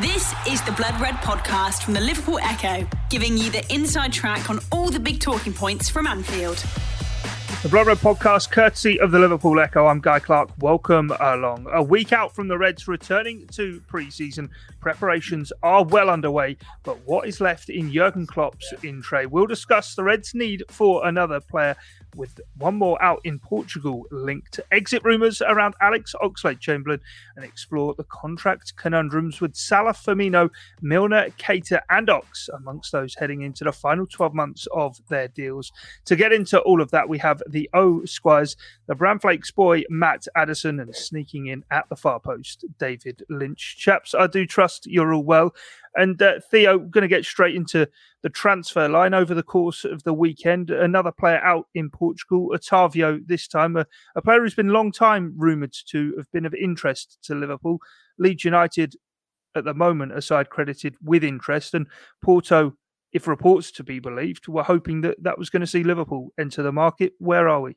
This is the Blood Red podcast from the Liverpool Echo, giving you the inside track on all the big talking points from Anfield. The Blood Red podcast, courtesy of the Liverpool Echo. I'm Guy Clark. Welcome along. A week out from the Reds returning to pre season, preparations are well underway. But what is left in Jurgen Klopp's in tray? We'll discuss the Reds' need for another player with one more out in Portugal linked to exit rumours around Alex Oxlade Chamberlain and explore the contract conundrums with Salah Firmino, Milner, Keita, and Ox amongst those heading into the final 12 months of their deals. To get into all of that, we have Theo Squires, the Bramflakes boy, Matt Addison, and sneaking in at the far post, David Lynch. Chaps, I do trust you're all well. And uh, Theo, going to get straight into the transfer line over the course of the weekend. Another player out in Portugal, Otavio, this time, a, a player who's been long time rumoured to have been of interest to Liverpool. Leeds United, at the moment, aside credited with interest, and Porto, if reports to be believed, were hoping that that was going to see Liverpool enter the market. Where are we?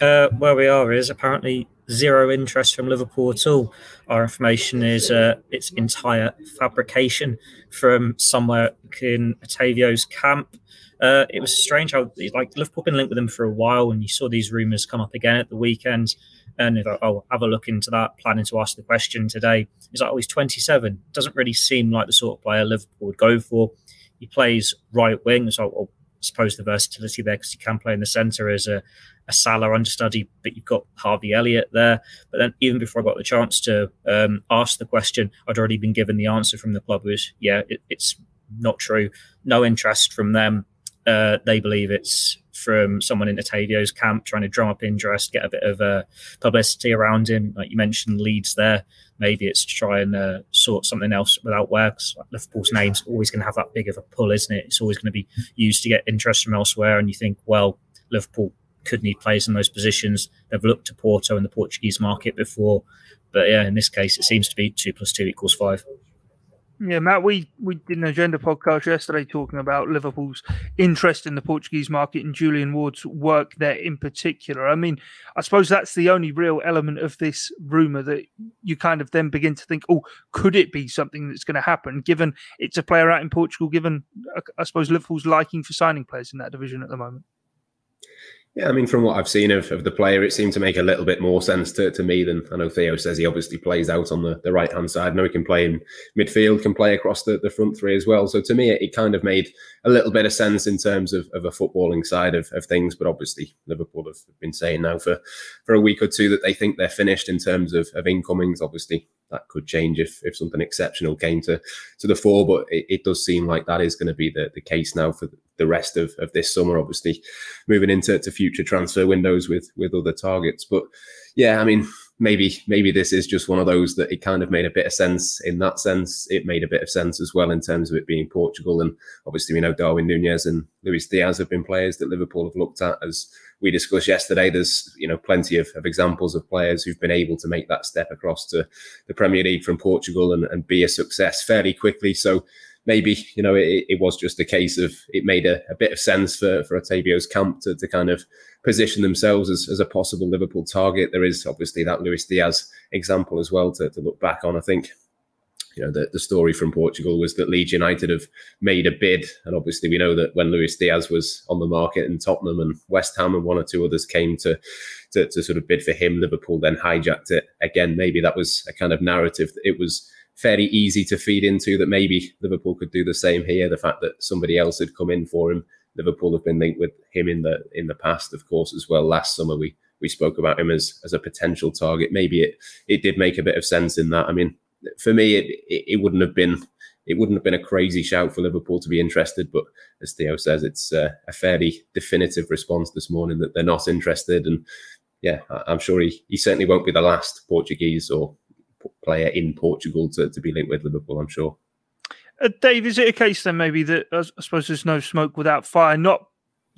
Uh, where we are is apparently zero interest from Liverpool at all. Our information is uh, its entire fabrication from somewhere in Otavio's camp. Uh, it was strange how like Liverpool been linked with him for a while, and you saw these rumours come up again at the weekend. And if I, oh, have a look into that, planning to ask the question today. He's like, oh, he's 27. Doesn't really seem like the sort of player Liverpool would go for. He plays right wing, so well, suppose the versatility there because he can play in the centre as a, a Salah understudy, but you've got Harvey Elliott there. But then even before I got the chance to um, ask the question, I'd already been given the answer from the club was, yeah, it, it's not true. No interest from them. Uh, they believe it's from someone in Otavio's camp trying to drum up interest, get a bit of uh, publicity around him. Like you mentioned, Leeds there. Maybe it's to try and uh, sort something else without works. Like Liverpool's name's always going to have that big of a pull, isn't it? It's always going to be used to get interest from elsewhere. And you think, well, Liverpool could need players in those positions. They've looked to Porto in the Portuguese market before. But yeah, in this case, it seems to be two plus two equals five. Yeah, Matt, we, we did an agenda podcast yesterday talking about Liverpool's interest in the Portuguese market and Julian Ward's work there in particular. I mean, I suppose that's the only real element of this rumour that you kind of then begin to think, oh, could it be something that's going to happen, given it's a player out in Portugal, given, I suppose, Liverpool's liking for signing players in that division at the moment? Yeah, I mean, from what I've seen of, of the player, it seemed to make a little bit more sense to, to me than I know Theo says he obviously plays out on the, the right hand side. I know he can play in midfield, can play across the, the front three as well. So to me, it, it kind of made a little bit of sense in terms of, of a footballing side of, of things. But obviously, Liverpool have been saying now for, for a week or two that they think they're finished in terms of, of incomings. Obviously, that could change if, if something exceptional came to, to the fore. But it, it does seem like that is going to be the, the case now for the rest of, of this summer, obviously moving into to future transfer windows with with other targets. But yeah, I mean, maybe maybe this is just one of those that it kind of made a bit of sense in that sense. It made a bit of sense as well in terms of it being Portugal, and obviously we know Darwin Nunez and Luis Diaz have been players that Liverpool have looked at as we discussed yesterday. There's you know plenty of, of examples of players who've been able to make that step across to the Premier League from Portugal and, and be a success fairly quickly. So maybe you know it, it, was just a case of it made a, a, bit of sense for for Otavio's camp to, to kind of position themselves as, as a possible Liverpool target. There is obviously that Luis Diaz example as well to, to look back on. I think you know the, the story from Portugal was that Leeds United have made a bid, and obviously we know that when Luis Diaz was on the market in Tottenham and West Ham and one or two others came to to, to sort of bid for him, Liverpool then hijacked it again. Maybe that was a kind of narrative. That it was fairly easy to feed into that maybe Liverpool could do the same here. The fact that somebody else had come in for him. Liverpool have been linked with him in the in the past, of course, as well. Last summer we we spoke about him as as a potential target. Maybe it it did make a bit of sense in that. I mean, for me, it it, it wouldn't have been it wouldn't have been a crazy shout for Liverpool to be interested. But as Theo says, it's uh, a fairly definitive response this morning that they're not interested. And yeah, I'm sure he, he certainly won't be the last Portuguese or player in Portugal to, to be linked with Liverpool, I'm sure. Uh, Dave, is it a case then maybe that I suppose there's no smoke without fire, not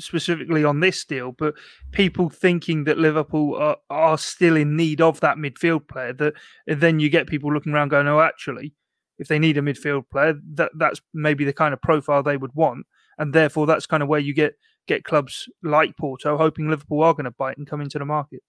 specifically on this deal, but people thinking that Liverpool are, are still in need of that midfield player, that then you get people looking around going, oh, actually, if they need a midfield player, that that's maybe the kind of profile they would want. And therefore, that's kind of where you get get clubs like Porto hoping Liverpool are going to bite and come into the market.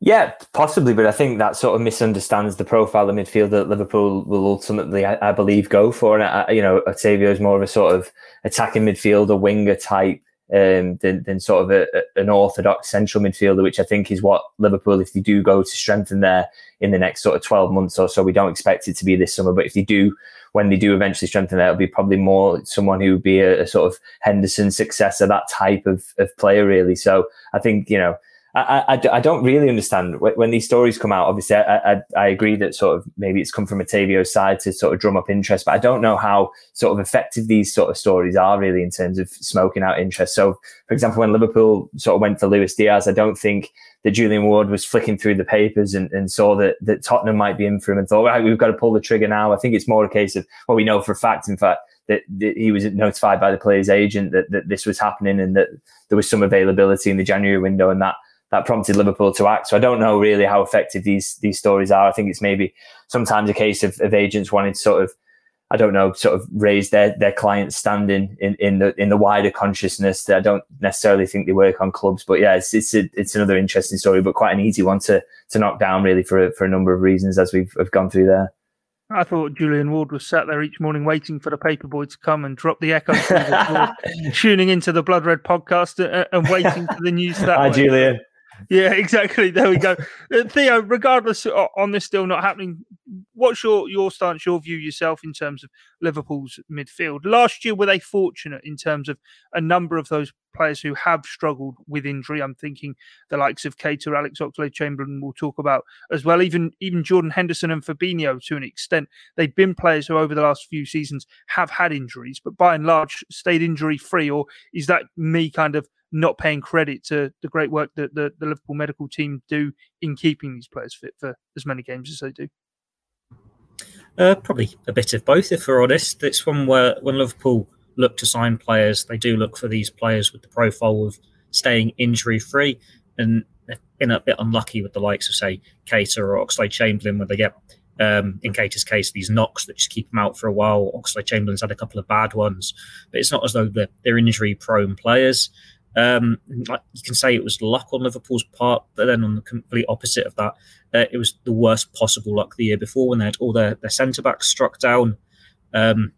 Yeah, possibly, but I think that sort of misunderstands the profile of midfield that Liverpool will ultimately, I, I believe, go for. And I, you know, Otavio is more of a sort of attacking midfielder, winger type um, than, than sort of a, a, an orthodox central midfielder, which I think is what Liverpool, if they do go to strengthen there in the next sort of 12 months or so, we don't expect it to be this summer, but if they do, when they do eventually strengthen there, it'll be probably more someone who would be a, a sort of Henderson successor, that type of, of player, really. So I think, you know, I, I, I, don't really understand when these stories come out. Obviously, I, I, I, agree that sort of maybe it's come from Otavio's side to sort of drum up interest, but I don't know how sort of effective these sort of stories are really in terms of smoking out interest. So, for example, when Liverpool sort of went for Luis Diaz, I don't think that Julian Ward was flicking through the papers and, and saw that, that Tottenham might be in for him and thought, right, we've got to pull the trigger now. I think it's more a case of, well, we know for a fact, in fact, that, that, he was notified by the player's agent that, that this was happening and that there was some availability in the January window and that that prompted Liverpool to act. So I don't know really how effective these these stories are. I think it's maybe sometimes a case of, of agents wanting to sort of I don't know, sort of raise their their clients' standing in, in the in the wider consciousness. I don't necessarily think they work on clubs, but yeah, it's it's a, it's another interesting story, but quite an easy one to to knock down really for for a number of reasons as we've have gone through there. I thought Julian Ward was sat there each morning waiting for the paperboy to come and drop the echo, tuning into the Blood Red podcast and, and waiting for the news. That Hi, way. Julian. Yeah, exactly. There we go. Uh, Theo, regardless on this still not happening, what's your, your stance, your view yourself in terms of Liverpool's midfield? Last year, were they fortunate in terms of a number of those players who have struggled with injury? I'm thinking the likes of Keita, Alex Oxlade-Chamberlain, we'll talk about as well. Even even Jordan Henderson and Fabinho, to an extent, they've been players who over the last few seasons have had injuries, but by and large stayed injury free. Or is that me kind of not paying credit to the great work that the, the Liverpool medical team do in keeping these players fit for as many games as they do? Uh, probably a bit of both, if we're honest. It's one where when Liverpool look to sign players, they do look for these players with the profile of staying injury free. And they've been a bit unlucky with the likes of, say, Keita or Oxlade Chamberlain, where they get, um, in Keita's case, these knocks that just keep them out for a while. Oxlade Chamberlain's had a couple of bad ones, but it's not as though they're, they're injury prone players. Um, you can say it was luck on Liverpool's part, but then on the complete opposite of that, uh, it was the worst possible luck the year before when they had all their, their centre backs struck down. Um,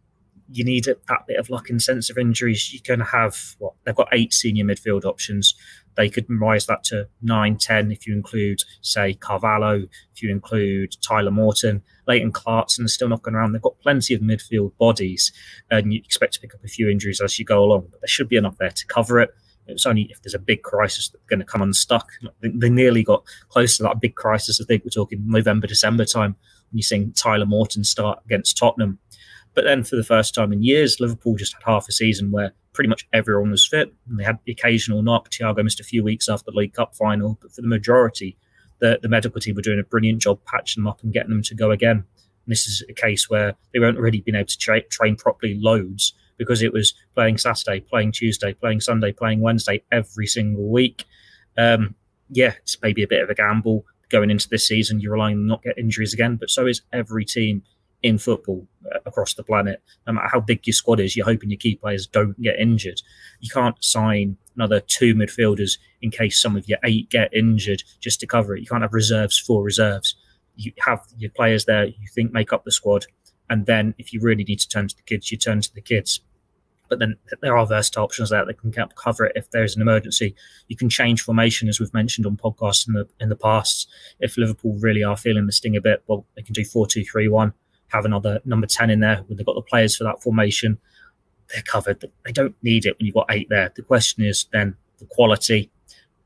you need that bit of luck in sense of injuries. You can have what they've got eight senior midfield options. They could rise that to nine, ten if you include, say, Carvalho, if you include Tyler Morton, Leighton Clarkson is still knocking around. They've got plenty of midfield bodies, and you expect to pick up a few injuries as you go along, but there should be enough there to cover it. It's only if there's a big crisis that's going to come unstuck. They nearly got close to that big crisis. I think we're talking November, December time when you're seeing Tyler Morton start against Tottenham. But then for the first time in years, Liverpool just had half a season where pretty much everyone was fit. And they had the occasional knock. Thiago missed a few weeks after the League Cup final, but for the majority, the, the medical team were doing a brilliant job patching them up and getting them to go again. And this is a case where they weren't really being able to tra- train properly loads because it was playing Saturday, playing Tuesday, playing Sunday, playing Wednesday every single week. Um, yeah, it's maybe a bit of a gamble going into this season. You're relying on not get injuries again, but so is every team in football uh, across the planet. No matter how big your squad is, you're hoping your key players don't get injured. You can't sign another two midfielders in case some of your eight get injured just to cover it. You can't have reserves for reserves. You have your players there you think make up the squad. And then if you really need to turn to the kids, you turn to the kids. But then there are versatile options there that can help cover it if there's an emergency. You can change formation, as we've mentioned on podcasts in the in the past. If Liverpool really are feeling the sting a bit, well, they can do four two three one. Have another number ten in there when they've got the players for that formation. They're covered. They don't need it when you've got eight there. The question is then the quality.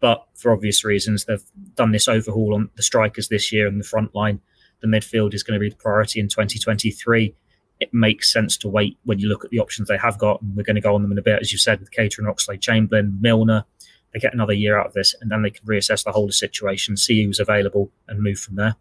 But for obvious reasons, they've done this overhaul on the strikers this year and the front line the midfield is going to be the priority in 2023. It makes sense to wait when you look at the options they have got. And we're going to go on them in a bit, as you said, with Keita and Oxlade Chamberlain, Milner. They get another year out of this, and then they can reassess the whole situation, see who's available, and move from there.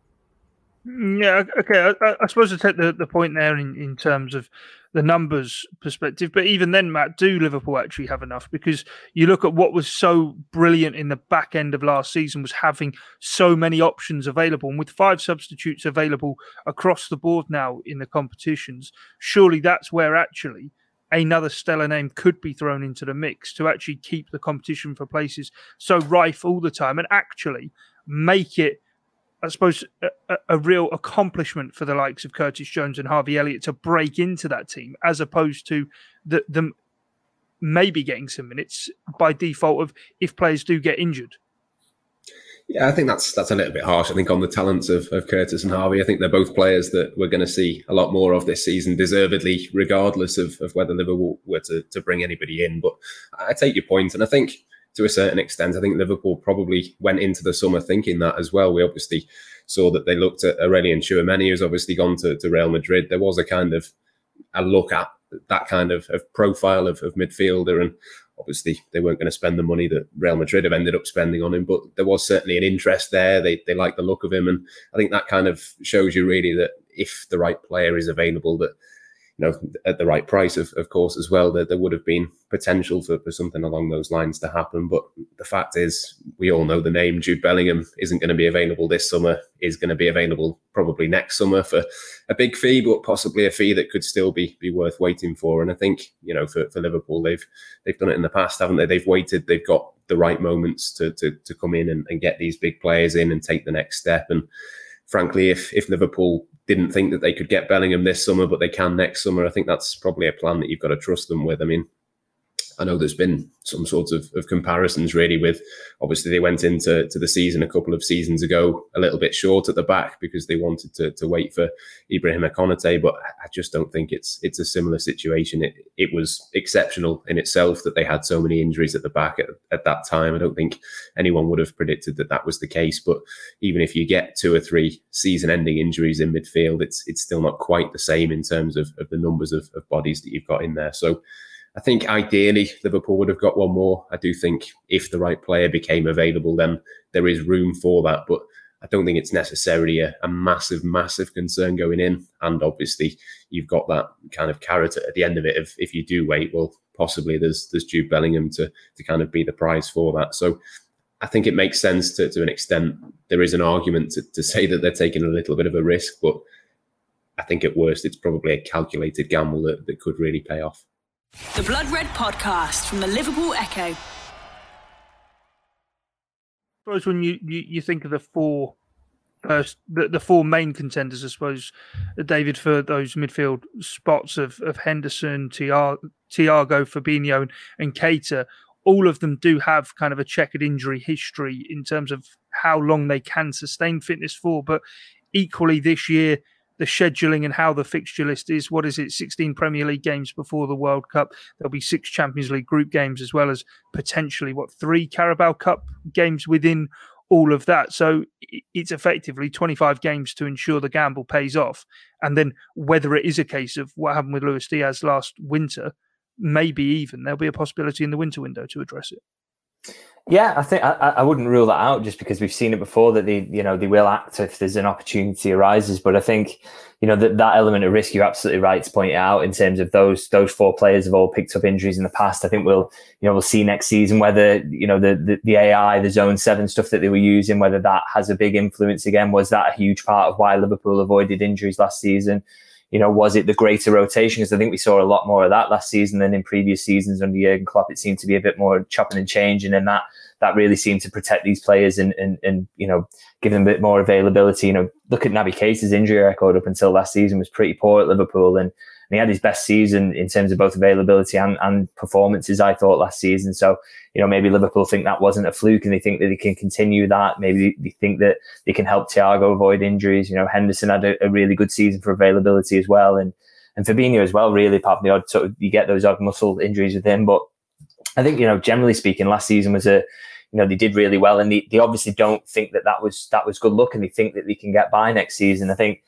Mm, yeah, okay. I, I suppose I take the, the point there in, in terms of the numbers perspective. But even then, Matt, do Liverpool actually have enough? Because you look at what was so brilliant in the back end of last season was having so many options available. And with five substitutes available across the board now in the competitions, surely that's where actually another stellar name could be thrown into the mix to actually keep the competition for places so rife all the time. And actually, make it, I suppose, a, a, real accomplishment for the likes of Curtis Jones and Harvey Elliott to break into that team, as opposed to the, them maybe getting some minutes by default of if players do get injured. Yeah, I think that's that's a little bit harsh. I think on the talents of, of Curtis and Harvey, I think they're both players that we're going to see a lot more of this season, deservedly, regardless of, of whether Liverpool were to, to bring anybody in. But I take your point, and I think to a certain extent, I think Liverpool probably went into the summer thinking that as well. We obviously saw that they looked at Aurelien Tchouameni, who's obviously gone to, to Real Madrid. There was a kind of a look at that kind of, of profile of, of midfielder, and obviously they weren't going to spend the money that Real Madrid have ended up spending on him, but there was certainly an interest there. They they like the look of him, and I think that kind of shows you really that if the right player is available, that you know, at the right price, of, of course, as well, that there would have been potential for, for something along those lines to happen. But the fact is, we all know the name Jude Bellingham isn't going to be available this summer, is going to be available probably next summer for a big fee, but possibly a fee that could still be be worth waiting for. And I think, you know, for, for Liverpool, they've they've done it in the past, haven't they? They've waited, they've got the right moments to to, to come in and, and get these big players in and take the next step. And frankly, if if Liverpool didn't think that they could get Bellingham this summer, but they can next summer. I think that's probably a plan that you've got to trust them with. I mean, I know there's been some sorts of, of comparisons really with obviously they went into to the season a couple of seasons ago a little bit short at the back because they wanted to, to wait for Ibrahim Konate, but I just don't think it's it's a similar situation. It it was exceptional in itself that they had so many injuries at the back at, at that time. I don't think anyone would have predicted that that was the case. But even if you get two or three season-ending injuries in midfield, it's it's still not quite the same in terms of, of the numbers of, of bodies that you've got in there. So I think ideally Liverpool would have got one more. I do think if the right player became available, then there is room for that. But I don't think it's necessarily a, a, massive, massive concern going in. And obviously, you've got that kind of carrot at the end of it. If if you do wait, well, possibly there's there's Jude Bellingham to to kind of be the prize for that. So I think it makes sense to to an extent. There is an argument to, to say that they're taking a little bit of a risk, but I think at worst it's probably a calculated gamble that, that could really pay off. The Blood Red Podcast from the Liverpool Echo. I suppose when you, you, you think of the four first the, the four main contenders, I suppose, David, for those midfield spots of, of Henderson, Thiago, Fabinho, and, and Keita, all of them do have kind of a checkered injury history in terms of how long they can sustain fitness for. But equally, this year, the scheduling and how the fixture list is. What is it? 16 Premier League games before the World Cup. There'll be six Champions League group games as well as potentially what three Carabao Cup games within all of that. So it's effectively 25 games to ensure the gamble pays off. And then whether it is a case of what happened with Luis Diaz last winter, maybe even there'll be a possibility in the winter window to address it. Yeah, I think I, I wouldn't rule that out just because we've seen it before that they, you know, they will act if there's an opportunity arises. But I think, you know, that that element of risk, you're absolutely right to point out in terms of those those four players have all picked up injuries in the past. I think we'll, you know, we'll see next season whether you know the the, the AI, the zone seven stuff that they were using, whether that has a big influence again. Was that a huge part of why Liverpool avoided injuries last season? You know, was it the greater rotation? Because I think we saw a lot more of that last season than in previous seasons under Jurgen Klopp. It seemed to be a bit more chopping and changing, and that that really seemed to protect these players and and, and you know give them a bit more availability. You know, look at Naby Keita's injury record up until last season was pretty poor at Liverpool, and, and he had his best season in terms of both availability and, and performances. I thought last season, so you know maybe Liverpool think that wasn't a fluke, and they think that they can continue that. Maybe they think that they can help Thiago avoid injuries. You know, Henderson had a, a really good season for availability as well, and and Fabinho as well. Really, apart from the odd sort of you get those odd muscle injuries with him, but I think you know generally speaking, last season was a you know they did really well, and they, they obviously don't think that that was that was good luck, and they think that they can get by next season. I think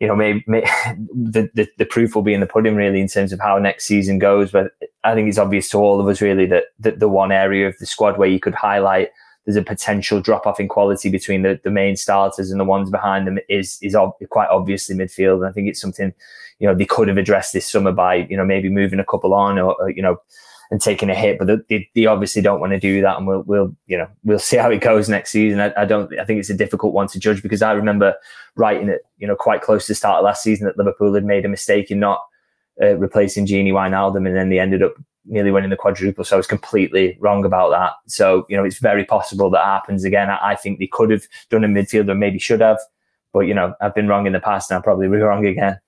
you know maybe, the, the, the proof will be in the pudding really in terms of how next season goes. But I think it's obvious to all of us really that, that the one area of the squad where you could highlight there's a potential drop off in quality between the, the main starters and the ones behind them is is ob- quite obviously midfield. And I think it's something you know they could have addressed this summer by you know maybe moving a couple on or, or you know and taking a hit, but they, they obviously don't want to do that. And we'll, we'll, you know, we'll see how it goes next season. I, I, don't, I think it's a difficult one to judge because I remember writing it, you know, quite close to the start of last season that Liverpool had made a mistake in not uh, replacing Gini Wijnaldum, and then they ended up nearly winning the quadruple. So I was completely wrong about that. So, you know, it's very possible that happens again. I, I think they could have done a midfielder, maybe should have. But, you know, I've been wrong in the past and I'll probably wrong again.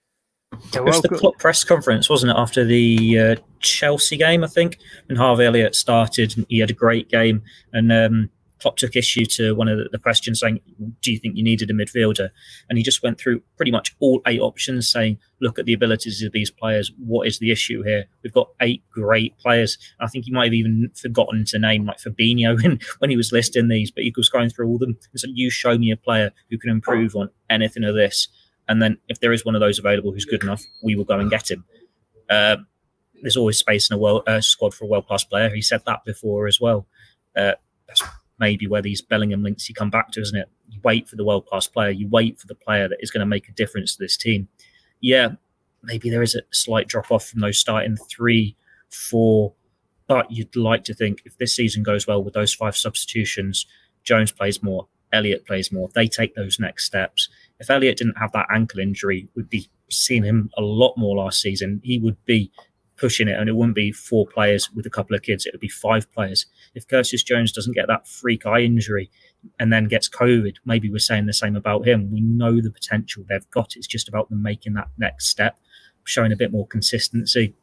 It was the Klopp press conference, wasn't it, after the uh, Chelsea game, I think, when Harvey Elliott started and he had a great game. And um, Klopp took issue to one of the questions saying, Do you think you needed a midfielder? And he just went through pretty much all eight options, saying, Look at the abilities of these players. What is the issue here? We've got eight great players. I think he might have even forgotten to name like Fabinho when, when he was listing these, but he was going through all of them and said, You show me a player who can improve on anything of this. And then if there is one of those available who's good enough, we will go and get him. Uh, there's always space in a world, uh, squad for a world class player. He said that before as well. Uh, that's maybe where these Bellingham links you come back to, isn't it? You wait for the world class player, you wait for the player that is going to make a difference to this team. Yeah, maybe there is a slight drop off from those starting three, four, but you'd like to think if this season goes well with those five substitutions, Jones plays more, Elliott plays more, they take those next steps. If Elliott didn't have that ankle injury, we'd be seeing him a lot more last season. He would be pushing it, and it wouldn't be four players with a couple of kids. It would be five players. If Curtis Jones doesn't get that freak eye injury and then gets COVID, maybe we're saying the same about him. We know the potential they've got. It's just about them making that next step, showing a bit more consistency,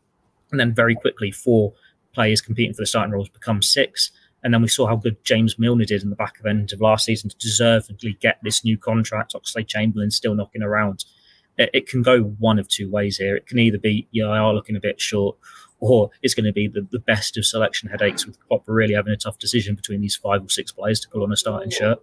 and then very quickly four players competing for the starting roles become six. And then we saw how good James Milner did in the back of end of last season to deservedly get this new contract. Oxlade Chamberlain still knocking around it, it, can go one of two ways here. It can either be, yeah, I are looking a bit short, or it's going to be the, the best of selection headaches with Klopp really having a tough decision between these five or six players to pull on a starting shirt.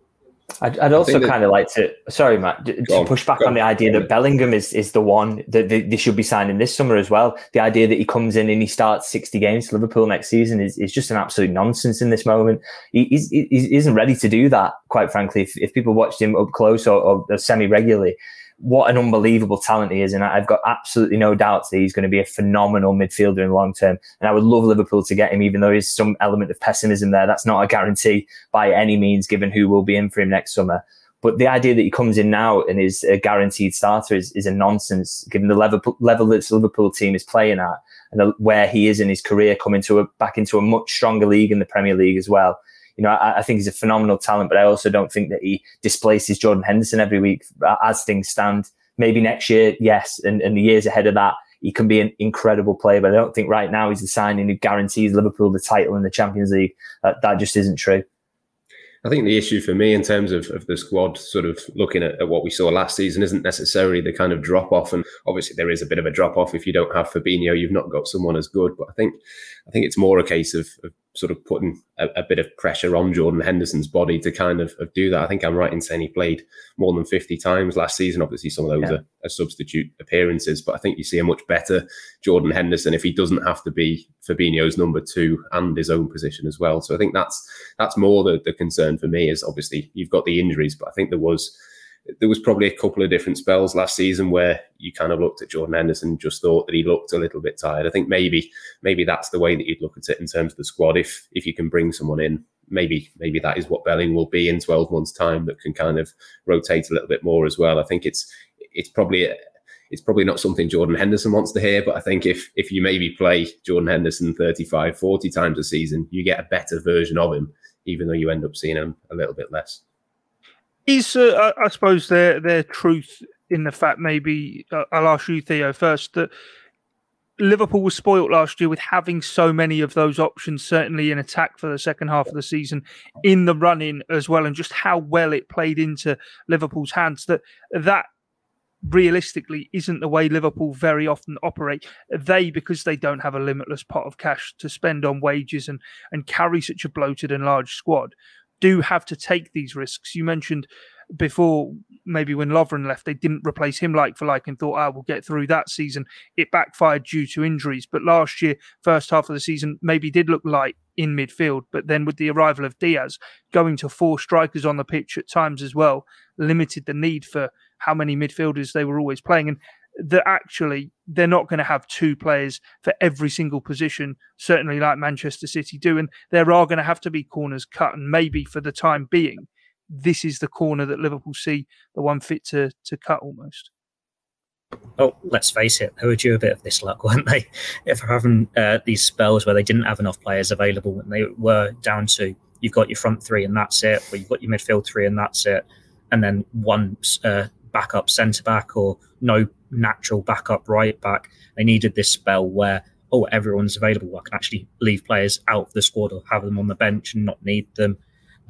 I'd, I'd also kind of like to, sorry, Matt, to on, push back on, on the idea that Bellingham is, is the one that they, they, should be signing this summer as well. The idea that he comes in and he starts 60 games for Liverpool next season is, is just an absolute nonsense in this moment. He, he's, he isn't ready to do that, quite frankly. If, if people watched him up close or, or semi regularly, what an unbelievable talent he is. And I've got absolutely no doubts that he's going to be a phenomenal midfielder in the long term. And I would love Liverpool to get him, even though there's some element of pessimism there. That's not a guarantee by any means, given who will be in for him next summer. But the idea that he comes in now and is a guaranteed starter is, is a nonsense, given the level, level that Liverpool team is playing at and where he is in his career, coming to a, back into a much stronger league in the Premier League as well you know, I, I, think he's a phenomenal talent, but I also don't think that he displaces Jordan Henderson every week as things stand. Maybe next year, yes, and, and the years ahead of that, he can be an incredible player. But I don't think right now he's the signing who guarantees Liverpool the title in the Champions League. That, that just isn't true. I think the issue for me in terms of, of the squad, sort of looking at, at, what we saw last season, isn't necessarily the kind of drop off. And obviously, there is a bit of a drop off if you don't have Fabinho, you've not got someone as good. But I think, I think it's more a case of, of sort of putting a, a, bit of pressure on Jordan Henderson's body to kind of, of, do that. I think I'm right in saying he played more than 50 times last season. Obviously, some of those yeah. are, are, substitute appearances, but I think you see a much better Jordan Henderson if he doesn't have to be Fabinho's number two and his own position as well. So I think that's that's more the, the concern for me is obviously you've got the injuries, but I think there was there was probably a couple of different spells last season where you kind of looked at Jordan Henderson and just thought that he looked a little bit tired. I think maybe maybe that's the way that you'd look at it in terms of the squad. If if you can bring someone in, maybe maybe that is what Belling will be in 12 months' time that can kind of rotate a little bit more as well. I think it's it's probably a, it's probably not something Jordan Henderson wants to hear, but I think if if you maybe play Jordan Henderson 35, 40 times a season, you get a better version of him, even though you end up seeing him a little bit less. Is uh, I suppose their their truth in the fact maybe uh, I'll ask you Theo first that Liverpool was spoilt last year with having so many of those options, certainly in attack for the second half of the season, in the running as well, and just how well it played into Liverpool's hands. That that realistically isn't the way Liverpool very often operate. They, because they don't have a limitless pot of cash to spend on wages and and carry such a bloated and large squad, do have to take these risks. You mentioned before, maybe when Lovren left, they didn't replace him like for like and thought, ah, we'll get through that season. It backfired due to injuries. But last year, first half of the season, maybe did look light in midfield. But then with the arrival of Diaz, going to four strikers on the pitch at times as well, limited the need for how many midfielders they were always playing. And that actually they're not going to have two players for every single position, certainly like Manchester City do. And there are going to have to be corners cut. And maybe for the time being, this is the corner that Liverpool see the one fit to, to cut almost. oh, let's face it, they were due a bit of this luck, weren't they? If having uh, these spells where they didn't have enough players available and they were down to you've got your front three and that's it, or you've got your midfield three and that's it, and then one uh, backup centre back or no natural backup right back. They needed this spell where oh everyone's available. I can actually leave players out of the squad or have them on the bench and not need them.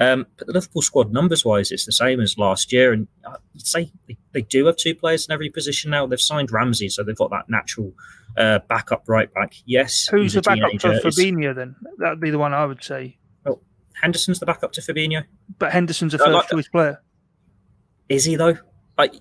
Um, but the Liverpool squad, numbers wise, it's the same as last year. And I'd say they, they, do have two players in every position now. They've signed Ramsey, so they've got that natural uh, backup right back. Yes. Who's the backup to Fabinho then? That would be the one I would say. Well, Henderson's the backup to Fabinho. But Henderson's a first like choice player. Is he, though?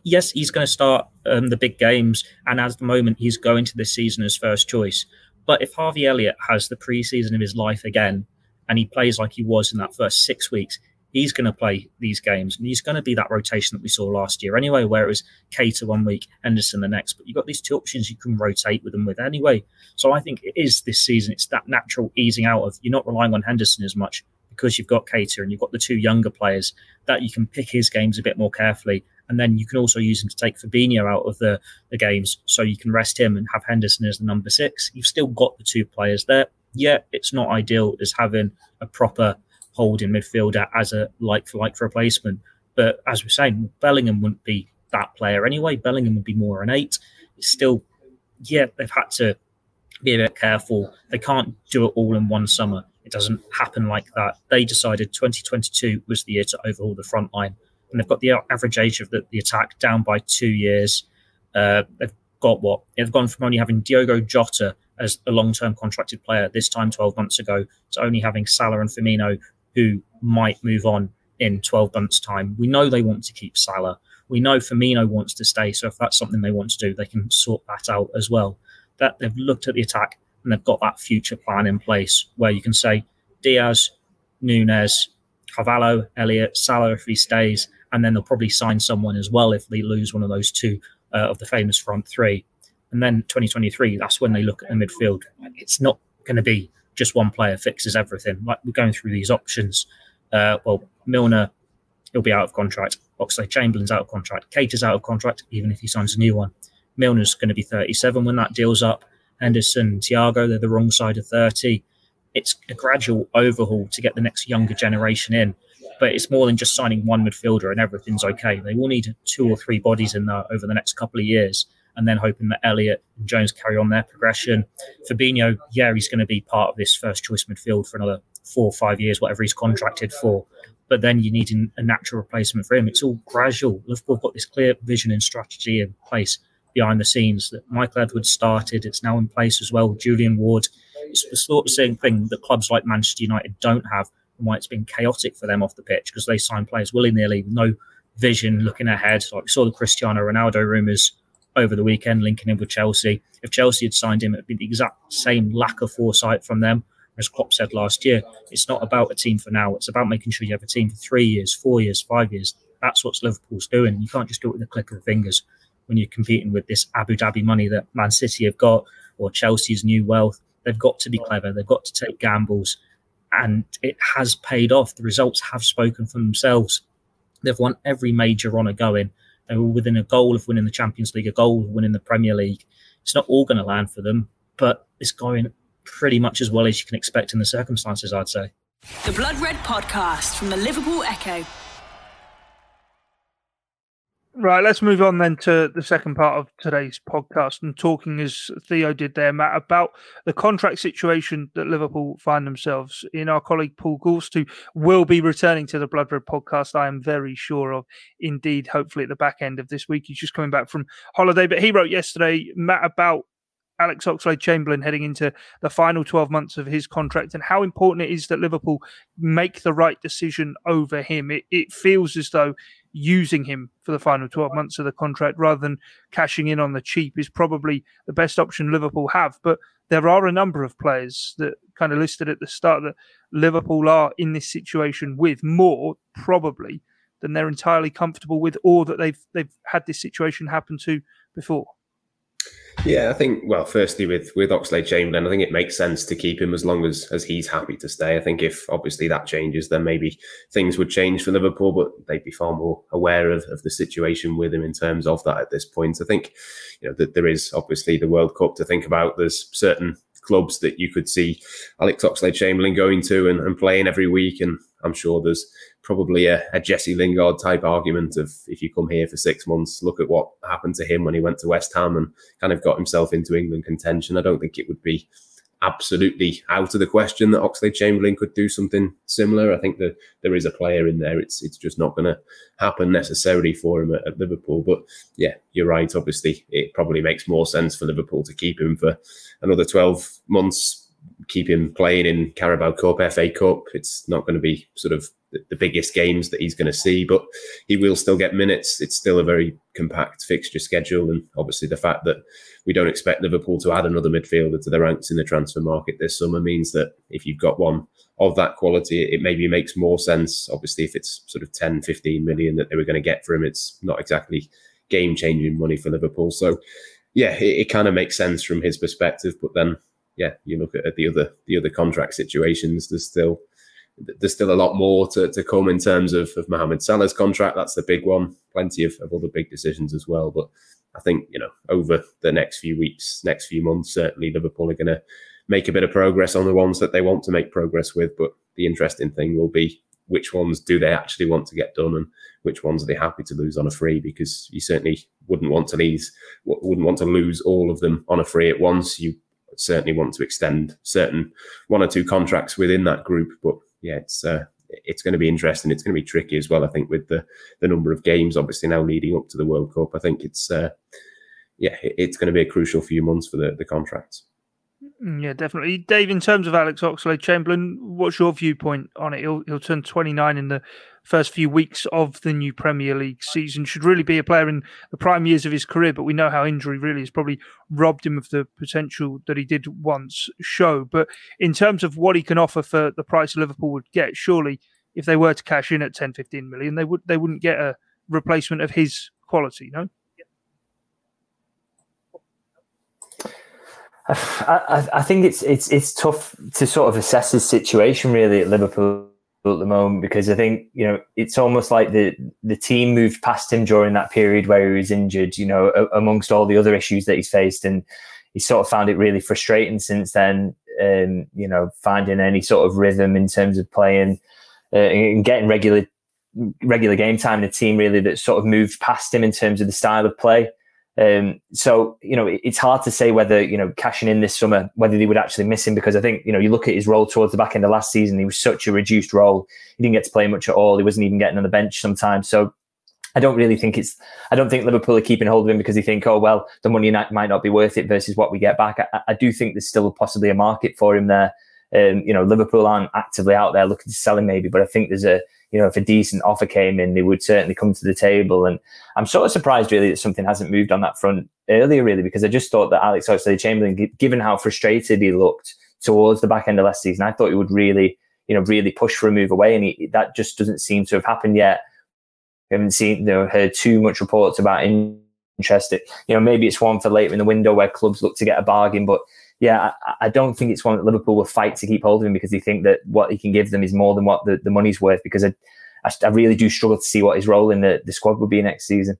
Yes, he's going to start um, the big games. And at the moment, he's going to this season as first choice. But if Harvey Elliott has the preseason of his life again, and he plays like he was in that first six weeks, he's going to play these games and he's going to be that rotation that we saw last year anyway, where it was Keita one week, Henderson the next. But you've got these two options you can rotate with them with anyway. So I think it is this season, it's that natural easing out of you're not relying on Henderson as much because you've got Keita and you've got the two younger players that you can pick his games a bit more carefully. And then you can also use him to take Fabinho out of the, the games so you can rest him and have Henderson as the number six. You've still got the two players there yeah, it's not ideal as having a proper holding midfielder as a like for like replacement. But as we're saying, Bellingham wouldn't be that player anyway. Bellingham would be more an eight. It's still, yeah, they've had to be a bit careful. They can't do it all in one summer. It doesn't happen like that. They decided 2022 was the year to overhaul the front line, and they've got the average age of the, the attack down by two years. Uh, they've got what? They've gone from only having Diogo Jota as a long term contracted player this time 12 months ago to only having Salah and Firmino who might move on in 12 months' time. We know they want to keep Salah. We know Firmino wants to stay. So if that's something they want to do, they can sort that out as well. That they've looked at the attack and they've got that future plan in place where you can say Diaz, Nunez, Carvalho, Elliott, Salah if he stays, and then they'll probably sign someone as well if they lose one of those two uh, of the famous front three. And then 2023, that's when they look at the midfield. It's not going to be just one player fixes everything. Like we're going through these options. Uh, well, Milner, he'll be out of contract. Oxlade Chamberlain's out of contract. Keita's out of contract, even if he signs a new one. Milner's going to be 37 when that deal's up. Henderson, Thiago, they're the wrong side of 30. It's a gradual overhaul to get the next younger generation in. But it's more than just signing one midfielder and everything's okay. They will need two or three bodies in there over the next couple of years and then hoping that Elliott and Jones carry on their progression. Fabinho, yeah, he's going to be part of this first choice midfield for another four or five years, whatever he's contracted for. But then you need a natural replacement for him. It's all gradual. Liverpool have got this clear vision and strategy in place behind the scenes that Michael Edwards started. It's now in place as well. Julian Ward. It's the sort of same thing that clubs like Manchester United don't have and why it's been chaotic for them off the pitch because they sign players willy nilly, no vision looking ahead. Like we saw the Cristiano Ronaldo rumours over the weekend, linking him with Chelsea. If Chelsea had signed him, it'd be the exact same lack of foresight from them. As Klopp said last year, it's not about a team for now. It's about making sure you have a team for three years, four years, five years. That's what Liverpool's doing. You can't just do it with a click of the fingers when you're competing with this Abu Dhabi money that Man City have got or Chelsea's new wealth. They've got to be clever. They've got to take gambles. And it has paid off. The results have spoken for themselves. They've won every major honour going. They were within a goal of winning the Champions League, a goal of winning the Premier League. It's not all going to land for them, but it's going pretty much as well as you can expect in the circumstances, I'd say. The Blood Red Podcast from the Liverpool Echo. Right, let's move on then to the second part of today's podcast and talking as Theo did there, Matt, about the contract situation that Liverpool find themselves in. Our colleague Paul Gorst, who will be returning to the Blood Red podcast, I am very sure of. Indeed, hopefully at the back end of this week. He's just coming back from holiday, but he wrote yesterday, Matt, about Alex Oxlade Chamberlain heading into the final 12 months of his contract and how important it is that Liverpool make the right decision over him. It, it feels as though using him for the final 12 months of the contract rather than cashing in on the cheap is probably the best option Liverpool have. But there are a number of players that kind of listed at the start that Liverpool are in this situation with more probably than they're entirely comfortable with or that they've they've had this situation happen to before. Yeah, I think well, firstly with with Oxlade Chamberlain, I think it makes sense to keep him as long as as he's happy to stay. I think if obviously that changes, then maybe things would change for Liverpool, but they'd be far more aware of, of the situation with him in terms of that at this point. I think you know that there is obviously the World Cup to think about. There's certain clubs that you could see Alex Oxlade Chamberlain going to and, and playing every week, and I'm sure there's probably a, a, Jesse Lingard type argument of if you come here for six months, look at what happened to him when he went to West Ham and kind of got himself into England contention. I don't think it would be absolutely out of the question that Oxlade Chamberlain could do something similar. I think that there is a player in there. It's it's just not going to happen necessarily for him at, at, Liverpool. But yeah, you're right. Obviously, it probably makes more sense for Liverpool to keep him for another 12 months, keep him playing in Carabao Cup, FA Cup. It's not going to be sort of the, biggest games that he's going to see, but he will still get minutes. It's still a very compact fixture schedule, and obviously the fact that we don't expect Liverpool to add another midfielder to the ranks in the transfer market this summer means that if you've got one of that quality, it maybe makes more sense. Obviously, if it's sort of 10, 15 million that they were going to get for him, it's not exactly game changing money for Liverpool. So, yeah, it, it kind of makes sense from his perspective. But then, yeah, you look at, the other the other contract situations. There's still there's still a lot more to, to come in terms of, of Mohamed Salah's contract. That's the big one. Plenty of, of other big decisions as well. But I think, you know, over the next few weeks, next few months, certainly Liverpool are going to make a bit of progress on the ones that they want to make progress with. But the interesting thing will be which ones do they actually want to get done and which ones are they happy to lose on a free because you certainly wouldn't want to lose wouldn't want to lose all of them on a free at once you certainly want to extend certain one or two contracts within that group but yeah, it's uh, it's going to be interesting. It's going to be tricky as well. I think with the the number of games obviously now leading up to the World Cup, I think it's uh, yeah, it's going to be a crucial few months for the the contracts. Mm, yeah, definitely, Dave. In terms of Alex Oxlade Chamberlain, what's your viewpoint on it? He'll he'll turn twenty nine in the first few weeks of the new Premier League season. Should really be a player in the prime years of his career, but we know how injury really has probably robbed him of the potential that he did once show. But in terms of what he can offer for the price Liverpool would get, surely if they were to cash in at 10, 15 million, they would they wouldn't get a replacement of his quality, no? I, I, think it's it's it's tough to sort of assess his situation really at Liverpool at the moment because I think you know it's almost like the the team moved past him during that period where he was injured. You know, amongst all the other issues that he's faced, and he sort of found it really frustrating since then. Um, you know, finding any sort of rhythm in terms of playing uh, and getting regular regular game time a team really that sort of moved past him in terms of the style of play. Um, so you know, it's hard to say whether you know cashing in this summer whether they would actually miss him because I think you know you look at his role towards the back end of last season, he was such a reduced role. He didn't get to play much at all. He wasn't even getting on the bench sometimes. So I don't really think it's. I don't think Liverpool are keeping hold of him because they think, oh well, the money might not be worth it versus what we get back. I, I do think there's still possibly a market for him there. Um, you know, Liverpool aren't actively out there looking to sell him maybe, but I think there's a you know, if a decent offer came in, they would certainly come to the table. And I'm sort of surprised, really, that something hasn't moved on that front earlier, really, because I just thought that Alex Oxlade Chamberlain, given how frustrated he looked towards the back end of last season, I thought he would really, you know, really push for a move away. And he, that just doesn't seem to have happened yet. We haven't seen, you know, heard too much reports about interest. You know, maybe it's one for later in the window where clubs look to get a bargain, but yeah, I, I, don't think it's one that Liverpool will fight to keep hold of him because they think that what he can give them is more than what the, the money's worth. Because I, I, I really do struggle to see what his role in the, the squad would be next season.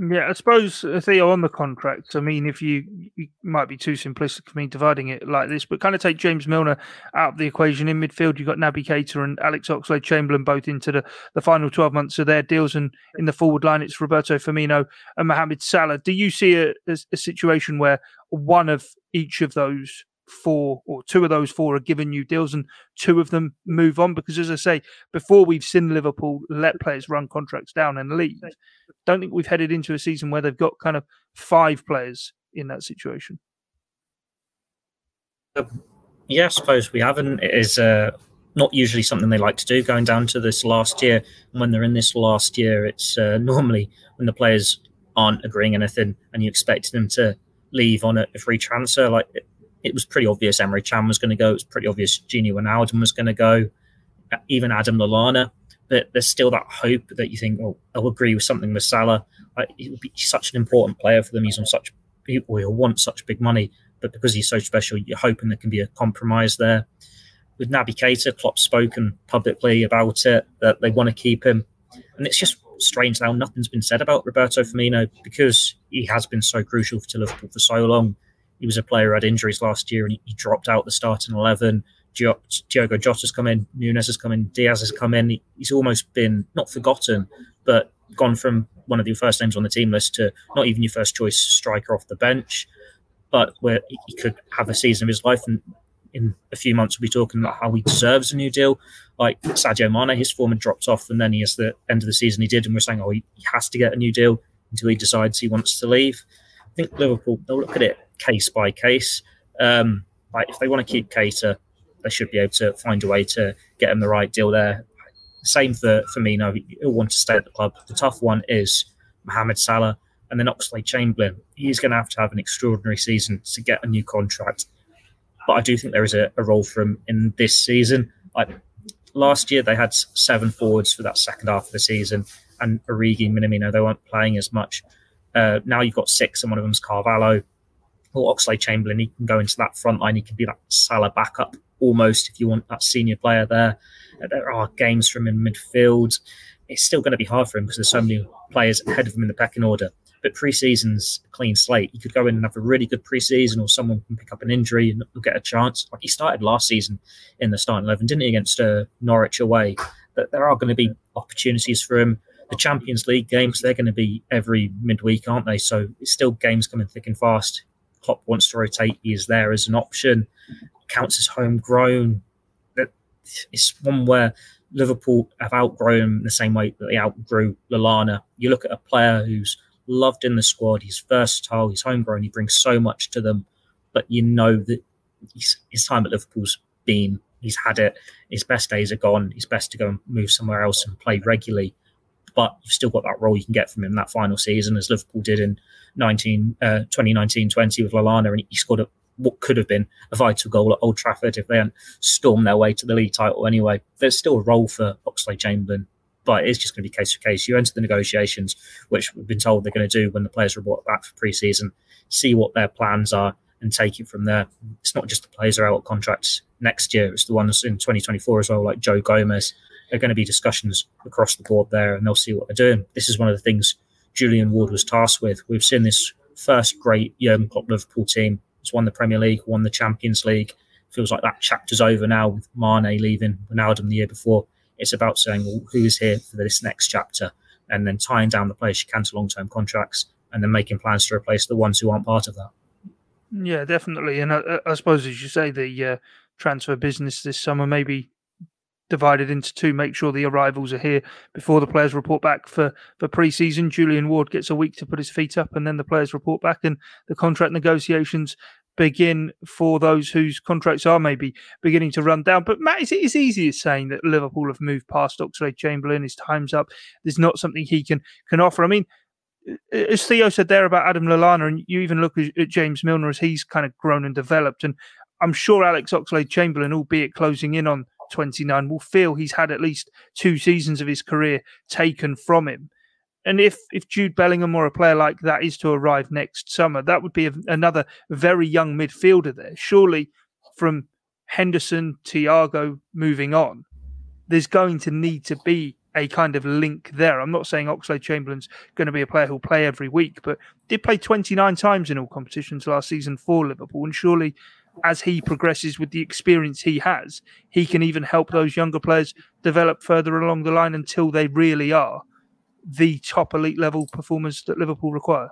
Yeah, I suppose uh, Theo on the contract. I mean, if you, you might be too simplistic for me dividing it like this, but kind of take James Milner out of the equation in midfield. You've got Naby Keita and Alex Oxlade Chamberlain both into the, the final 12 months of their deals. And in the forward line, it's Roberto Firmino and Mohamed Salah. Do you see a, a, a situation where one of each of those four or two of those four are given new deals and two of them move on because as i say before we've seen liverpool let players run contracts down and leave don't think we've headed into a season where they've got kind of five players in that situation. Um, yeah i suppose we haven't. It is uh, not usually something they like to do going down to this last year. And when they're in this last year it's uh, normally when the players aren't agreeing anything and you expect them to leave on a free transfer like it was pretty obvious Emre Can was going to go. It was pretty obvious Gini Wijnaldum was going to go. Even Adam Lallana. But there's still that hope that you think, well, I'll agree with something with Salah. Like, he would be such an important player for them. He's on such he will want such big money, but because he's so special, you're hoping there can be a compromise there. With Naby Keita, Klopp's spoken publicly about it that they want to keep him, and it's just strange now nothing's been said about Roberto Firmino because he has been so crucial to Liverpool for so long. He was a player who had injuries last year and he, he dropped out the starting eleven. Diogo Jota's come in, Nunez has come in, Diaz has come in. He, he's almost been not forgotten, but gone from one of your first names on the team list to not even your first choice striker off the bench. But where he could have a season of his life, and in a few months we'll be talking about how he deserves a new deal. Like Sadio Mane, his form had dropped off, and then he has the end of the season he did, and we're saying, oh, he, he has to get a new deal until he decides he wants to leave. I think Liverpool they'll look at it case by case. Um, like if they want to keep Keita, they should be able to find a way to get him the right deal there. Same for Firmino. He'll want to stay at the club. The tough one is Mohamed Salah and then Oxlade Chamberlain. He's going to have to have an extraordinary season to get a new contract. But I do think there is a, a role for him in this season. Like last year, they had seven forwards for that second half of the season, and Origi, Minamino, they weren't playing as much. Uh, now you've got six, and one of them's Carvalho or Oxlade Chamberlain. He can go into that front line. He can be that Salah backup almost if you want that senior player there. There are games from in midfield. It's still going to be hard for him because there's so many players ahead of him in the pecking order. But pre-season's clean slate. You could go in and have a really good pre-season, or someone can pick up an injury and get a chance. Like he started last season in the starting eleven, didn't he, against uh, Norwich away? But there are going to be opportunities for him. The Champions League games, they're going to be every midweek, aren't they? So it's still games coming thick and fast. Klopp wants to rotate. He is there as an option. Counts as homegrown That it's one where Liverpool have outgrown the same way that they outgrew Lallana. You look at a player who's loved in the squad, he's versatile, he's homegrown, he brings so much to them, but you know that his time at Liverpool's been, he's had it, his best days are gone, he's best to go and move somewhere else and play regularly. But you've still got that role you can get from him that final season, as Liverpool did in 19, uh, 2019-20 with Lallana, and he scored a what could have been a vital goal at Old Trafford if they hadn't stormed their way to the league title anyway. There's still a role for Oxlade Chamberlain, but it's just going to be case for case. You enter the negotiations, which we've been told they're going to do when the players are brought back for pre-season, see what their plans are and take it from there. It's not just the players are out of contracts next year, it's the ones in 2024 as well, like Joe Gomez. Are going to be discussions across the board there and they'll see what they're doing. This is one of the things Julian Ward was tasked with. We've seen this first great Jurgen Klopp Liverpool team has won the Premier League, won the Champions League. Feels like that chapter's over now with Mane leaving, Ronaldo the year before. It's about saying, well, who is here for this next chapter? And then tying down the players you can to long term contracts and then making plans to replace the ones who aren't part of that. Yeah, definitely. And I, I suppose, as you say, the uh, transfer business this summer maybe divided into two. Make sure the arrivals are here before the players report back for for pre-season. Julian Ward gets a week to put his feet up, and then the players report back, and the contract negotiations begin for those whose contracts are maybe beginning to run down. But Matt, it's, it's easy as saying that Liverpool have moved past Oxlade Chamberlain. His time's up. There's not something he can can offer. I mean. As Theo said there about Adam Lallana, and you even look at James Milner as he's kind of grown and developed, and I'm sure Alex Oxlade Chamberlain, albeit closing in on 29 will feel he's had at least two seasons of his career taken from him. And if if Jude Bellingham or a player like that is to arrive next summer, that would be a, another very young midfielder there. Surely from Henderson, Thiago moving on, there's going to need to be a kind of link there. I'm not saying Oxlade Chamberlain's going to be a player who'll play every week, but did play 29 times in all competitions last season for Liverpool, and surely as he progresses with the experience he has, he can even help those younger players develop further along the line until they really are the top elite level performers that Liverpool require.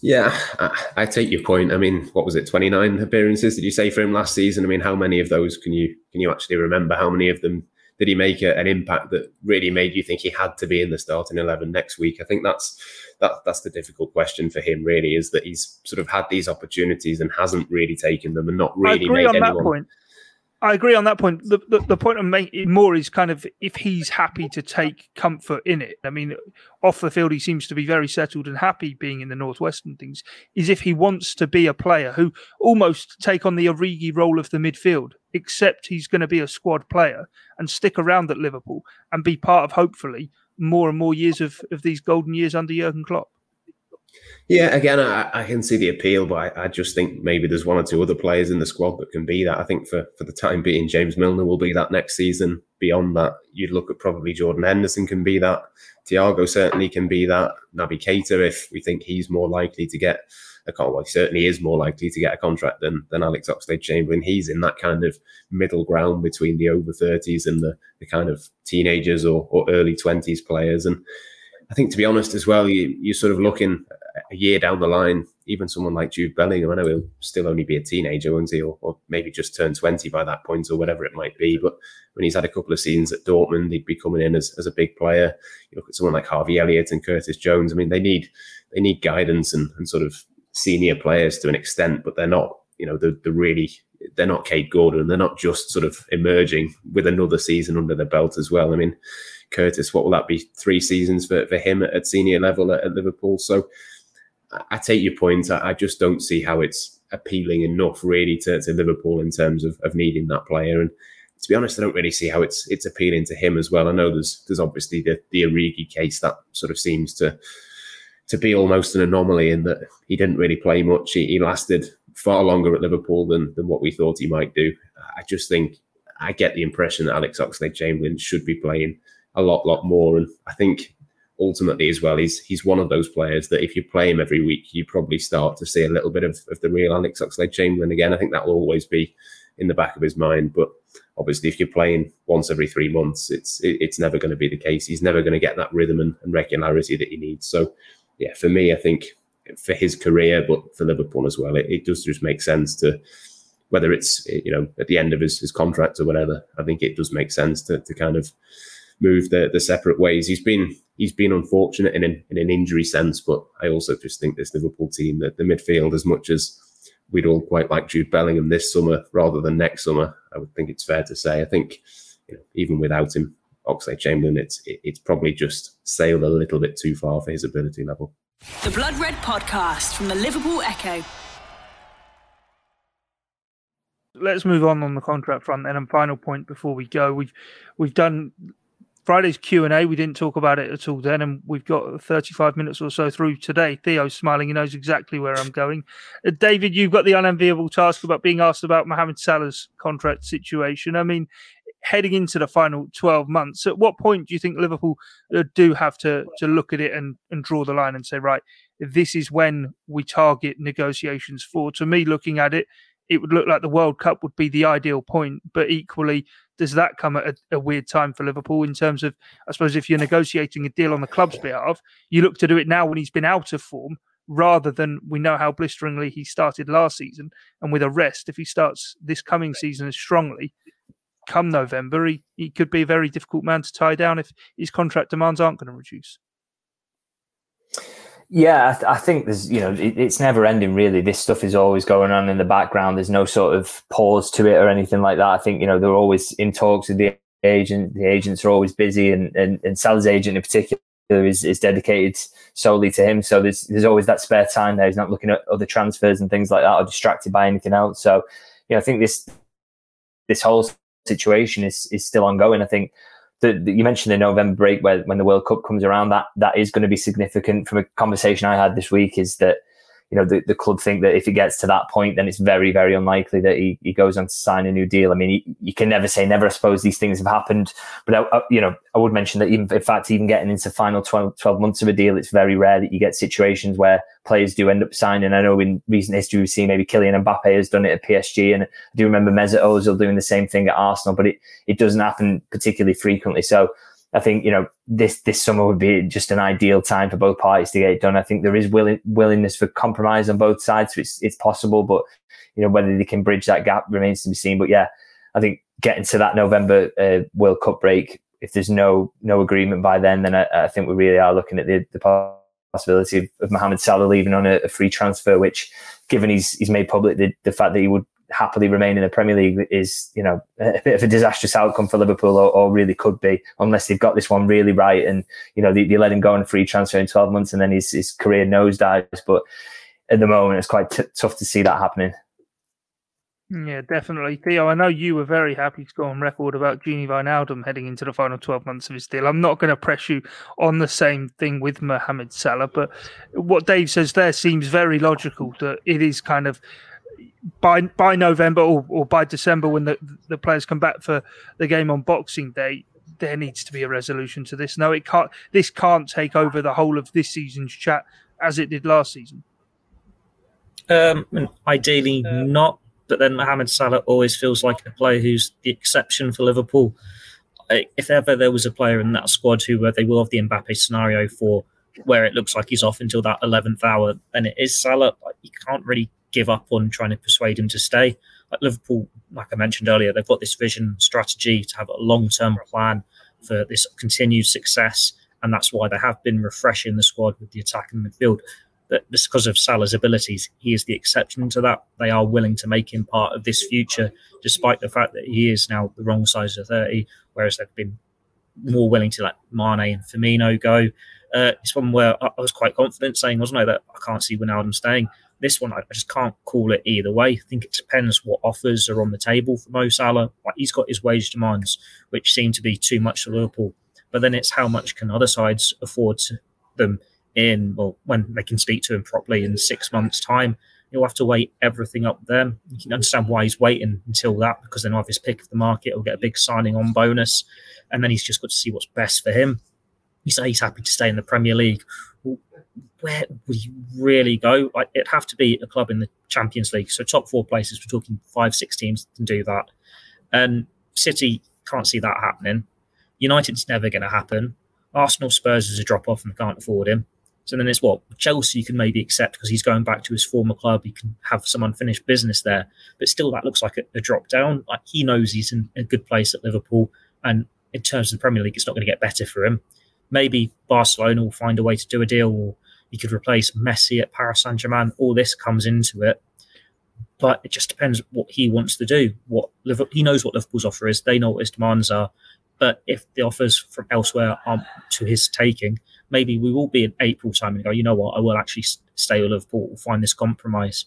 Yeah, I, take your point. I mean, what was it? Twenty nine appearances? Did you say for him last season? I mean, how many of those can you can you actually remember? How many of them did he make a, an impact that really made you think he had to be in the starting eleven next week? I think that's that that's the difficult question for him. Really, is that he's sort of had these opportunities and hasn't really taken them and not really made on anyone. I agree on that point. The, the, the point I'm making more is kind of if he's happy to take comfort in it. I mean, off the field, he seems to be very settled and happy being in the Northwestern things. Is if he wants to be a player who almost take on the Origi role of the midfield, except he's going to be a squad player and stick around at Liverpool and be part of hopefully more and more years of, of these golden years under Jurgen Klopp. Yeah, again, I, I, can see the appeal, but I, I, just think maybe there's one or two other players in the squad that can be that. I think for, for the time being, James Milner will be that next season. Beyond that, you'd look at probably Jordan Henderson can be that. Thiago certainly can be that. Naby Keita, if we think he's more likely to get a contract, well, he certainly is more likely to get a contract than, than Alex Oxlade Chamberlain. He's in that kind of middle ground between the over 30s and the, the kind of teenagers or, or early 20s players. And I think, to be honest, as well, you, you're sort of looking a year down the line, even someone like Jude Bellingham, I know he'll still only be a teenager, won't he? Or, or, maybe just turn 20 by that point or whatever it might be. But when he's had a couple of seasons at Dortmund, he'd be coming in as, as a big player. You look at someone like Harvey Elliott and Curtis Jones. I mean, they need they need guidance and, and sort of senior players to an extent, but they're not, you know, the the really they're not Kaide Gordon. They're not just sort of emerging with another season under their belt as well. I mean, Curtis, what will that be? Three seasons for, for him at, at senior level at, at, Liverpool. So I take your point. I, just don't see how it's appealing enough really to, to Liverpool in terms of, of needing that player. And to be honest, I don't really see how it's it's appealing to him as well. I know there's there's obviously the the Origi case that sort of seems to to be almost an anomaly in that he didn't really play much. He, he lasted far longer at Liverpool than than what we thought he might do. I just think I get the impression that Alex Oxlade Chamberlain should be playing a lot, lot more. And I think ultimately as well, he's he's one of those players that if you play him every week, you probably start to see a little bit of, of the real Alex Oxlade Chamberlain again. I think that will always be in the back of his mind. But obviously, if you're playing once every three months, it's it, it's never going to be the case. He's never going to get that rhythm and, and regularity that he needs. So, yeah, for me, I think for his career, but for Liverpool as well, it, it does just make sense to whether it's you know at the end of his, his contract or whatever. I think it does make sense to to kind of move the the separate ways. He's been he's been unfortunate in an, in an injury sense, but I also just think this Liverpool team that the midfield, as much as we'd all quite like Jude Bellingham this summer rather than next summer, I would think it's fair to say. I think you know, even without him, Oxlade Chamberlain, it's it, it's probably just sailed a little bit too far for his ability level. The Blood Red Podcast from the Liverpool Echo let's move on on the contract front and a final point before we go we've we've done Friday's Q and A. We didn't talk about it at all then, and we've got 35 minutes or so through today. Theo's smiling; he knows exactly where I'm going. Uh, David, you've got the unenviable task about being asked about Mohamed Salah's contract situation. I mean, heading into the final 12 months, at what point do you think Liverpool uh, do have to to look at it and and draw the line and say, right, this is when we target negotiations for? To me, looking at it, it would look like the World Cup would be the ideal point, but equally does that come at a, a, weird time for Liverpool in terms of, I suppose, if you're negotiating a deal on the club's behalf, you look to do it now when he's been out of form rather than we know how blisteringly he started last season. And with a rest, if he starts this coming season as strongly, come November, he, he could be a very difficult man to tie down if his contract demands aren't going to reduce. Yeah, I, th- I, think there's, you know, it, it's never ending really. This stuff is always going on in the background. There's no sort of pause to it or anything like that. I think, you know, they're always in talks with the agent. The agents are always busy, and, and, and Salah's agent in particular is, is dedicated solely to him. So there's, there's always that spare time there. He's not looking at other transfers and things like that or distracted by anything else. So, you know, I think this, this whole situation is, is still ongoing. I think the, the, you mentioned the November break where when the World Cup comes around, that that is going to be significant. From a conversation I had this week, is that you know the, the club think that if it gets to that point, then it's very very unlikely that he, he goes on to sign a new deal. I mean, you can never say never. I suppose these things have happened, but I, I, you know I would mention that even in fact even getting into final 12, 12 months of a deal, it's very rare that you get situations where players do end up signing. I know in recent history we've seen maybe Kylian Mbappe has done it at PSG, and I do remember Mesut Ozil doing the same thing at Arsenal, but it it doesn't happen particularly frequently. So I think you know this this summer would be just an ideal time for both parties to get it done. I think there is willing, willingness for compromise on both sides, so it's it's possible, but you know whether they can bridge that gap remains to be seen. But yeah, I think getting to that November uh, World Cup break, if there's no no agreement by then, then I, I think we really are looking at the, the possibility of, of Mohamed Salah leaving on a, a, free transfer, which, given he's he's made public the, the fact that he would happily remain in the Premier League is, you know, a bit of a disastrous outcome for Liverpool, or, or really could be, unless they've got this one really right and you know they, they let him go on a free transfer in twelve months, and then his his career nosedives. But at the moment, it's quite t- tough to see that happening. Yeah, definitely. Theo, I know you were very happy to go on record about Gini Wijnaldum heading into the final 12 months of his deal. I'm not going to press you on the same thing with Mohamed Salah, but what Dave says there seems very logical that it is kind of by by November or, or by December when the, the players come back for the game on Boxing Day, there needs to be a resolution to this. No, it can't. This can't take over the whole of this season's chat as it did last season. Um, ideally uh, not, but then Mohamed Salah always feels like a player who's the exception for Liverpool. If ever there was a player in that squad who they will have the Mbappe scenario for, where it looks like he's off until that eleventh hour, then it is Salah. You can't really give up on trying to persuade him to stay. Like Liverpool, like I mentioned earlier, they've got this vision strategy to have a long term plan for this continued success, and that's why they have been refreshing the squad with the attack and midfield But just because of Salah's abilities, he is the exception to that. They are willing to make him part of this future, despite the fact that he is now the wrong size of 30, whereas they've been more willing to let Mane and Firmino go. Uh, it's one where I was quite confident saying, wasn't I, that I can't see Wijnaldum staying. This one, I just can't call it either way. I think it depends what offers are on the table for Mo Salah. Like he's got his wage demands, which seem to be too much for Liverpool. But then it's how much can other sides afford to them in, well, when they can speak to him properly in six months' time. He'll have to wait everything up then. You can understand why he's waiting until that because then he'll have his pick of the market. He'll get a big signing on bonus, and then he's just got to see what's best for him. He say he's happy to stay in the Premier League. Where he really go? Like, it'd have to be a club in the Champions League. So top four places. We're talking five, six teams can do that. And City can't see that happening. United's never going to happen. Arsenal, Spurs is a drop off and can't afford him. So then it's what Chelsea you can maybe accept because he's going back to his former club. He can have some unfinished business there, but still that looks like a, a drop down. Like he knows he's in a good place at Liverpool, and in terms of the Premier League, it's not going to get better for him. Maybe Barcelona will find a way to do a deal, or he could replace Messi at Paris Saint Germain. All this comes into it, but it just depends what he wants to do. What Liverpool, he knows what Liverpool's offer is. They know what his demands are. But if the offers from elsewhere aren't to his taking, maybe we will be in April time and go, you know what, I will actually stay with Liverpool, We'll find this compromise.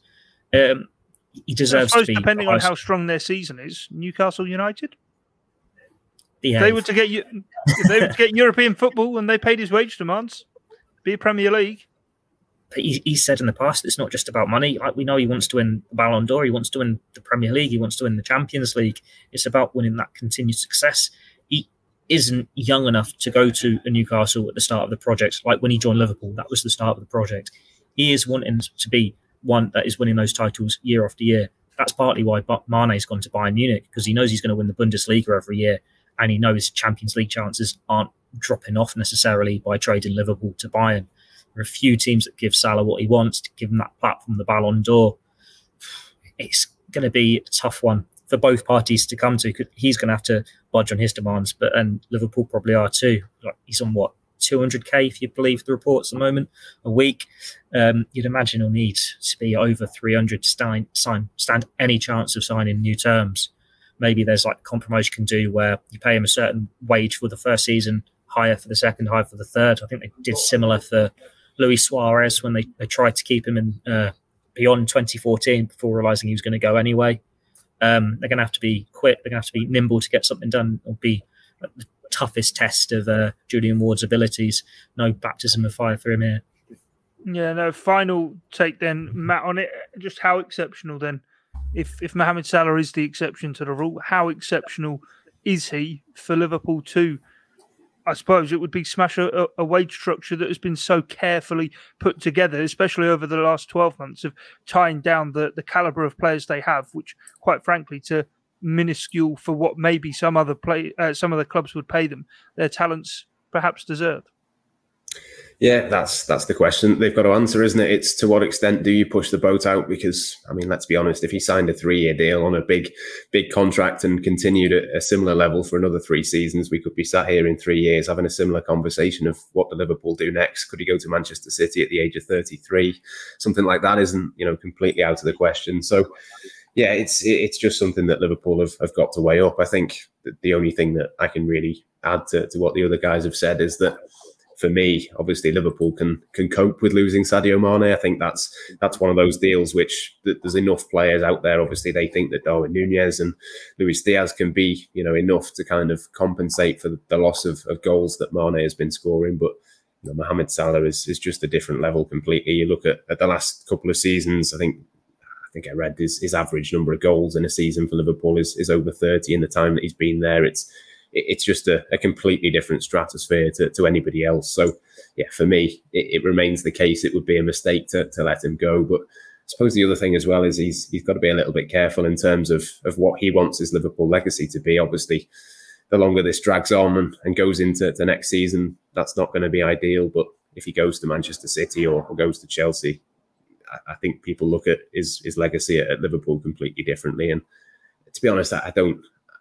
Um, he deserves suppose, to be. Depending on how strong their season is, Newcastle United. The they were to get you, they were to get European football and they paid his wage demands. Be a Premier League. He, he said in the past it's not just about money. Like we know he wants to win the Ballon d'Or, he wants to win the Premier League, he wants to win the Champions League. It's about winning that continued success He isn't young enough to go to a Newcastle at the start of the project. Like when he joined Liverpool, that was the start of the project. He is wanting to be one that is winning those titles year after year. That's partly why Mane's gone to Bayern Munich because he knows he's going to win the Bundesliga every year, and he knows Champions League chances aren't dropping off necessarily by trading Liverpool to Bayern. There are a few teams that give Salah what he wants to give him that platform, the Ballon d'Or. It's going to be a tough one for both parties to come to. He's going to have to budge on his demands, but and Liverpool probably are too. Like he's on what 200k if you believe the reports at the moment a week. Um, you'd imagine he'll need to be over 300 to sign, stand any chance of signing new terms. Maybe there's like a compromise you can do where you pay him a certain wage for the first season, higher for the second, higher for the third. I think they did similar for Luis Suarez when they, they tried to keep him in uh, beyond 2014 before realizing he was going to go anyway. Um, they're going to have to be quick. They're going to have to be nimble to get something done. It'll be the toughest test of uh, Julian Ward's abilities. No baptism of fire for him here. Yeah, no. Final take then, Matt, on it. Just how exceptional then, if if Mohamed Salah is the exception to the rule, how exceptional is he for Liverpool to I suppose it would be smash a, a, wage structure that has been so carefully put together, especially over the last 12 months of tying down the, the caliber of players they have, which, quite frankly, to minuscule for what maybe some other play, uh, some other clubs would pay them, their talents perhaps deserve. Yeah, that's that's the question they've got to answer, isn't it? It's to what extent do you push the boat out? Because I mean, let's be honest, if he signed a three-year deal on a big, big contract and continued at a similar level for another three seasons, we could be sat here in three years having a similar conversation of what the Liverpool do next. Could he go to Manchester City at the age of thirty-three? Something like that isn't you know completely out of the question. So. Yeah, it's it's just something that Liverpool have, have got to weigh up. I think the only thing that I can really add to, to what the other guys have said is that for me, obviously Liverpool can can cope with losing Sadio Mane. I think that's that's one of those deals which there's enough players out there. Obviously, they think that Darwin Nunez and Luis Diaz can be you know enough to kind of compensate for the loss of, of goals that Mane has been scoring, but. You know, Mohamed Salah is, is just a different level completely. You look at, at the last couple of seasons, I think I think I read his, his average number of goals in a season for Liverpool is, is over 30 in the time that he's been there. It's it's just a, a completely different stratosphere to, to anybody else. So, yeah, for me, it, it, remains the case. It would be a mistake to, to let him go. But I suppose the other thing as well is he's he's got to be a little bit careful in terms of of what he wants his Liverpool legacy to be. Obviously, the longer this drags on and, and goes into the next season, that's not going to be ideal. But if he goes to Manchester City or, or goes to Chelsea, I, I, think people look at his his legacy at, at Liverpool completely differently. And to be honest, I, I don't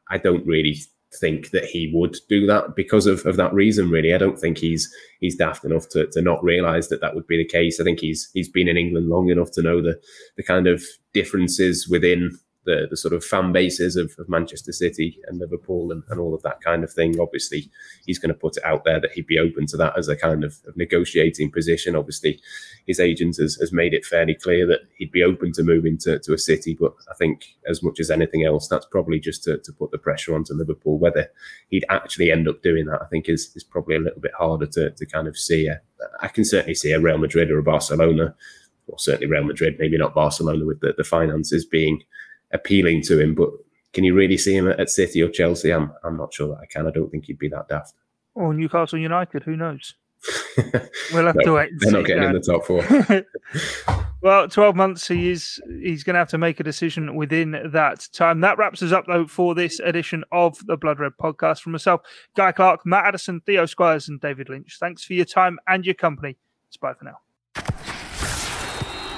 I don't really think that he would do that because of, of that reason. Really, I don't think he's he's daft enough to, to not realise that that would be the case. I think he's he's been in England long enough to know the the kind of differences within the, the sort of fan bases of, of Manchester City and Liverpool and, and all of that kind of thing. Obviously, he's going to put it out there that he'd be open to that as a kind of, of negotiating position. Obviously, his agent has, has made it fairly clear that he'd be open to moving to, to a city. But I think, as much as anything else, that's probably just to, to put the pressure onto Liverpool. Whether he'd actually end up doing that, I think, is, is probably a little bit harder to, to kind of see. I can certainly see a Real Madrid or a Barcelona or certainly Real Madrid, maybe not Barcelona with the, the finances being appealing to him. But can you really see him at, City or Chelsea? I'm I'm not sure that I can. I don't think he'd be that daft. Or Newcastle United, who knows? we'll have no, to wait. they're not getting in the top four. well, twelve months. He is. He's going to have to make a decision within that time. That wraps us up though for this edition of the Blood Red podcast. From myself, Guy Clark, Matt Addison, Theo Squires, and David Lynch. Thanks for your time and your company. It's bye for now.